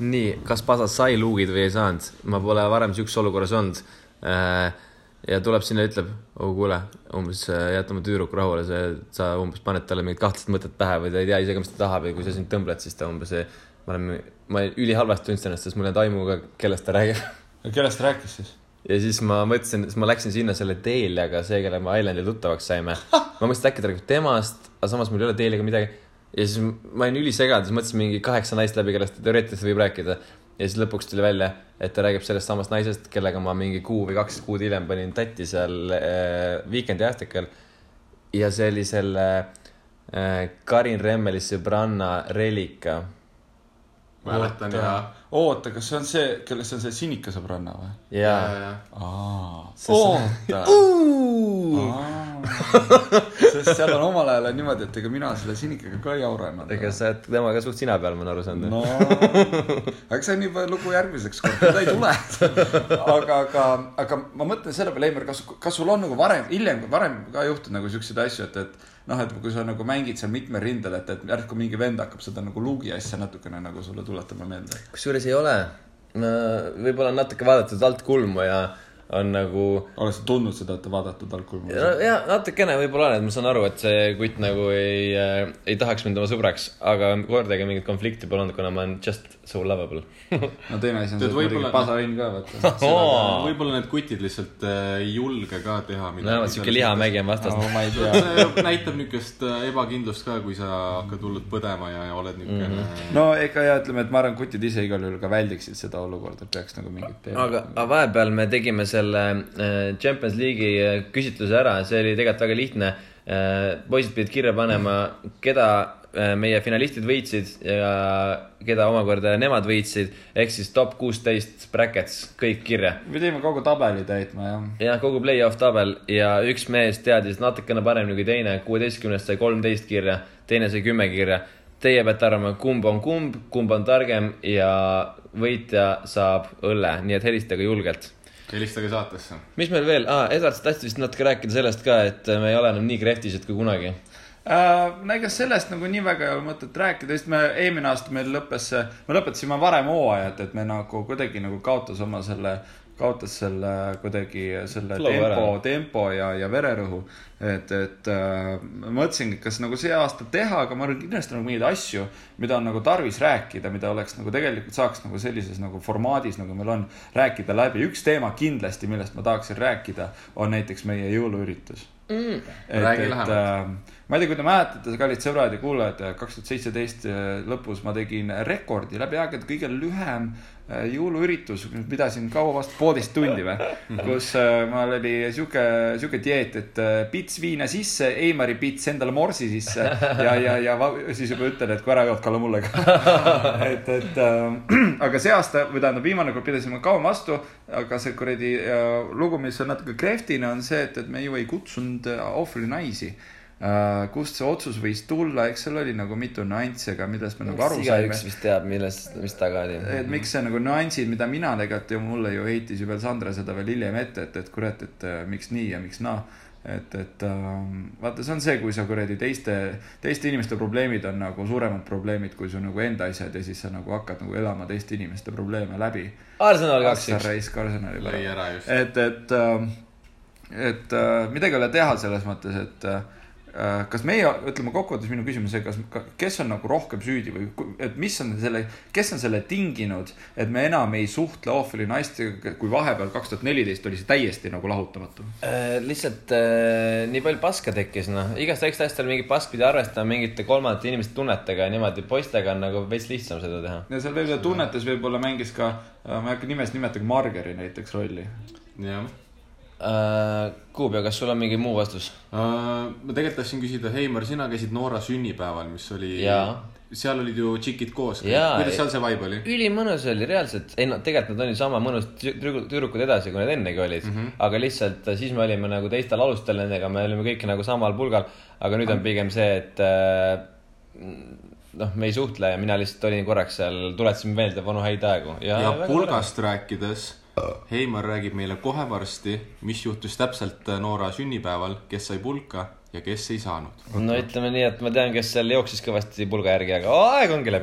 nii, kas Pasas sai luugid või ei saanud, ma pole varem siukses olukorras olnud. ja tuleb sinna ütleb, oh kuule, umbes äh, jäta oma tüdruku rahule, see, sa umbes paned talle mingit kahtlast mõtet pähe või ta ei tea isegi, mis ta tahab ja kui sa sind tõmbled, siis ta umbes, ma olen, ma ülihalvasti tundsin ennast, sest mul ei olnud aimu ka, kellest ta räägib. kellest ta rääkis siis? ja siis ma mõtlesin, siis ma läksin sinna selle Deliaga, see, kellega me Islandil tuttavaks saime. ma mõtlesin, et äkki ta räägib temast, aga samas mul ei ole Deliaga midagi. Ja siis ma olin üliseganud, siis mõtlesin mingi kaheksa naist läbi, kellest ta teoreetiliselt võib rääkida. ja siis lõpuks tuli välja, et ta räägib sellest samast naisest, kellega ma mingi kuu või kaks kuud hiljem panin tatti seal äh, Weekend'i Ähtikal. ja see oli selle äh, Karin Remmeli sõbranna Relika. mäletan ja. oota, kas see on see, kellest on see sinika sõbranna või? ja, aa. See- oota. sest seal on omal ajal on niimoodi, et ega mina selle sinikaga ka ei auranud. ega sa oled temaga suht sina peal, ma olen aru saanud. no, aga see on juba lugu järgmiseks korda, ta ei tule. aga, aga, aga ma mõtlen selle peale, Heimar, kas, kas sul on nagu varem, hiljem, varem ka juhtunud nagu siukseid asju, et, et noh, et kui sa nagu mängid seal mitmel rindel, et, et järsku mingi vend hakkab seda nagu luugi asja natukene nagu sulle tuletama meelde. kusjuures ei ole. võib-olla on natuke vaadatud alt kulmu ja on nagu. oled sa tundnud seda, et vaadatud algkulmu? ja natukene võib-olla on, et ma saan aru, et see kutt nagu ei äh,, ei tahaks mind oma sõbraks, aga kordagi mingit konflikti pole olnud, kuna ma olen just so lovable. no teine asi on see, et muidugi pasaõnn ka vaata. võib-olla need kutid lihtsalt äh, ei julge ka teha näevad siuke lihamägi on vastas no no.. see näitab niisugust äh, ebakindlust ka, kui sa hakkad hullult põdema ja, ja oled niisugune mm -hmm. no ega ja ütleme, et ma arvan, kutid ise igal juhul ka väldiksid seda olukorda, et peaks nagu mingit aga, aga vahepeal me tegime selle äh, Champions League'i äh, küsitluse ära, see oli tegelikult väga lihtne. poisid pidid kirja panema, keda äh, meie finalistid võitsid ja keda omakorda nemad võitsid, ehk siis top kuusteist brackets kõik kirja me pidime kogu tabeli täitma jah. jah, kogu play-off tabel ja üks mees teadis natukene paremini kui teine, kuueteistkümnest sai kolmteist kirja, teine sai kümme kirja. Teie peate arvama, kumb on kumb, kumb on targem ja võitja saab õlle, nii et helistage julgelt. Helistage saatesse. mis meil veel ah,, Edward, sa tahtsid vist natuke rääkida sellest ka, et me ei ole enam nii krehvtised kui kunagi. Äh, no ega sellest nagu nii väga ei ole mõtet rääkida, sest me eelmine aasta meil lõppes me lõpetasime varem hooajat, et me nagu kuidagi nagu kaotas oma selle, kaotas selle kuidagi selle Flow tempo tempo ja, ja vererõhu. et, et äh, ma mõtlesingi, et kas nagu see aasta teha, aga ma arvan, kindlasti on nagu mingeid asju, mida on nagu tarvis rääkida, mida oleks nagu tegelikult saaks nagu sellises nagu formaadis, nagu meil on, rääkida läbi. üks teema kindlasti, millest ma tahaksin rääkida, on näiteks meie jõuluüritus mm,. Räägi lähemalt. äh, ma ei tea, kui te mäletate, kallid sõbrad ja kuulajad, kaks tuhat seitseteist lõpus ma tegin rekordi läbi aegade kõige lühem äh, jõuluüritus, pidasin kaua vastu, poolteist tundi või, kus äh, mul oli sihuke, sihuke dieet, et äh, pits viina sisse, Eimari pits endale morsi sisse ja, ja, ja siis juba ütlen, et kui ära jood, kalla mulle ka. et, et äh, aga see aasta või tähendab viimane kord pidasime kauem vastu, aga see kuradi äh, lugu, mis on natuke krehvtine, on see, et, et me ju ei kutsunud äh, ohvrinaisi äh,. Kust see otsus võis tulla, eks seal oli nagu mitu nüanssi, aga millest me nagu aru saime igaüks vist teab, milles, mis taga oli. et miks see nagu nüansid, mida mina tegelikult ju mulle ju heitis ju veel Sandra seda veel hiljem ette, et, et kurat, et äh, miks nii ja miks naa. et, et ähm, vaata, see on see, kui sa kuradi teiste, teiste inimeste probleemid on nagu suuremad probleemid kui su nagu enda asjad ja siis sa nagu hakkad nagu elama teiste inimeste probleeme läbi. Arsenal kaks-üks. raisk Arsenali lõi ära just. et, et, et äh, midagi ei ole teha selles mõttes, et äh, kas meie, ütleme kokkuvõttes minu küsimus see, kas, kes on nagu rohkem süüdi või et mis on selle, kes on selle tinginud, et me enam ei suhtle ohvri naistega, kui vahepeal kaks tuhat neliteist oli see täiesti nagu lahutamatu. Äh, lihtsalt äh, nii palju paska tekkis, noh, igast väikest asja mingi pask pidi arvestama mingite kolmandate inimeste tunnetega ja niimoodi, poistega on nagu veits lihtsam seda teha. ja seal võib-olla tunnetes võib-olla mängis ka, ma ei hakka nimest nimetama, Margeri näiteks rolli. jah. Äh, Kuubja, kas sul on mingi muu vastus? ma tegelikult tahtsin küsida, Heimar, sina käisid Noora sünnipäeval, mis oli Jaa., seal olid ju tšikid koos. Kuidas seal see vibe oli? ülimõnus oli reaalselt, ei no tegelikult nad olid sama mõnus tü- tüdru- tüdrukud edasi, kui nad ennegi olid mm. -hmm. aga lihtsalt äh, siis me olime nagu teistel alustel nendega, me olime kõik nagu samal pulgal. aga nüüd on pigem see, et äh, noh, me ei suhtle ja mina lihtsalt olin korraks seal, tuletasin meelde vanu häid aegu. ja, ja pulgast rääkides, Heimar räägib meile kohe varsti, mis juhtus täpselt Noora sünnipäeval, kes sai pulka ja kes ei saanud. no ütleme nii, et ma tean, kes seal jooksis kõvasti pulga järgi, aga aeg ongi läbi.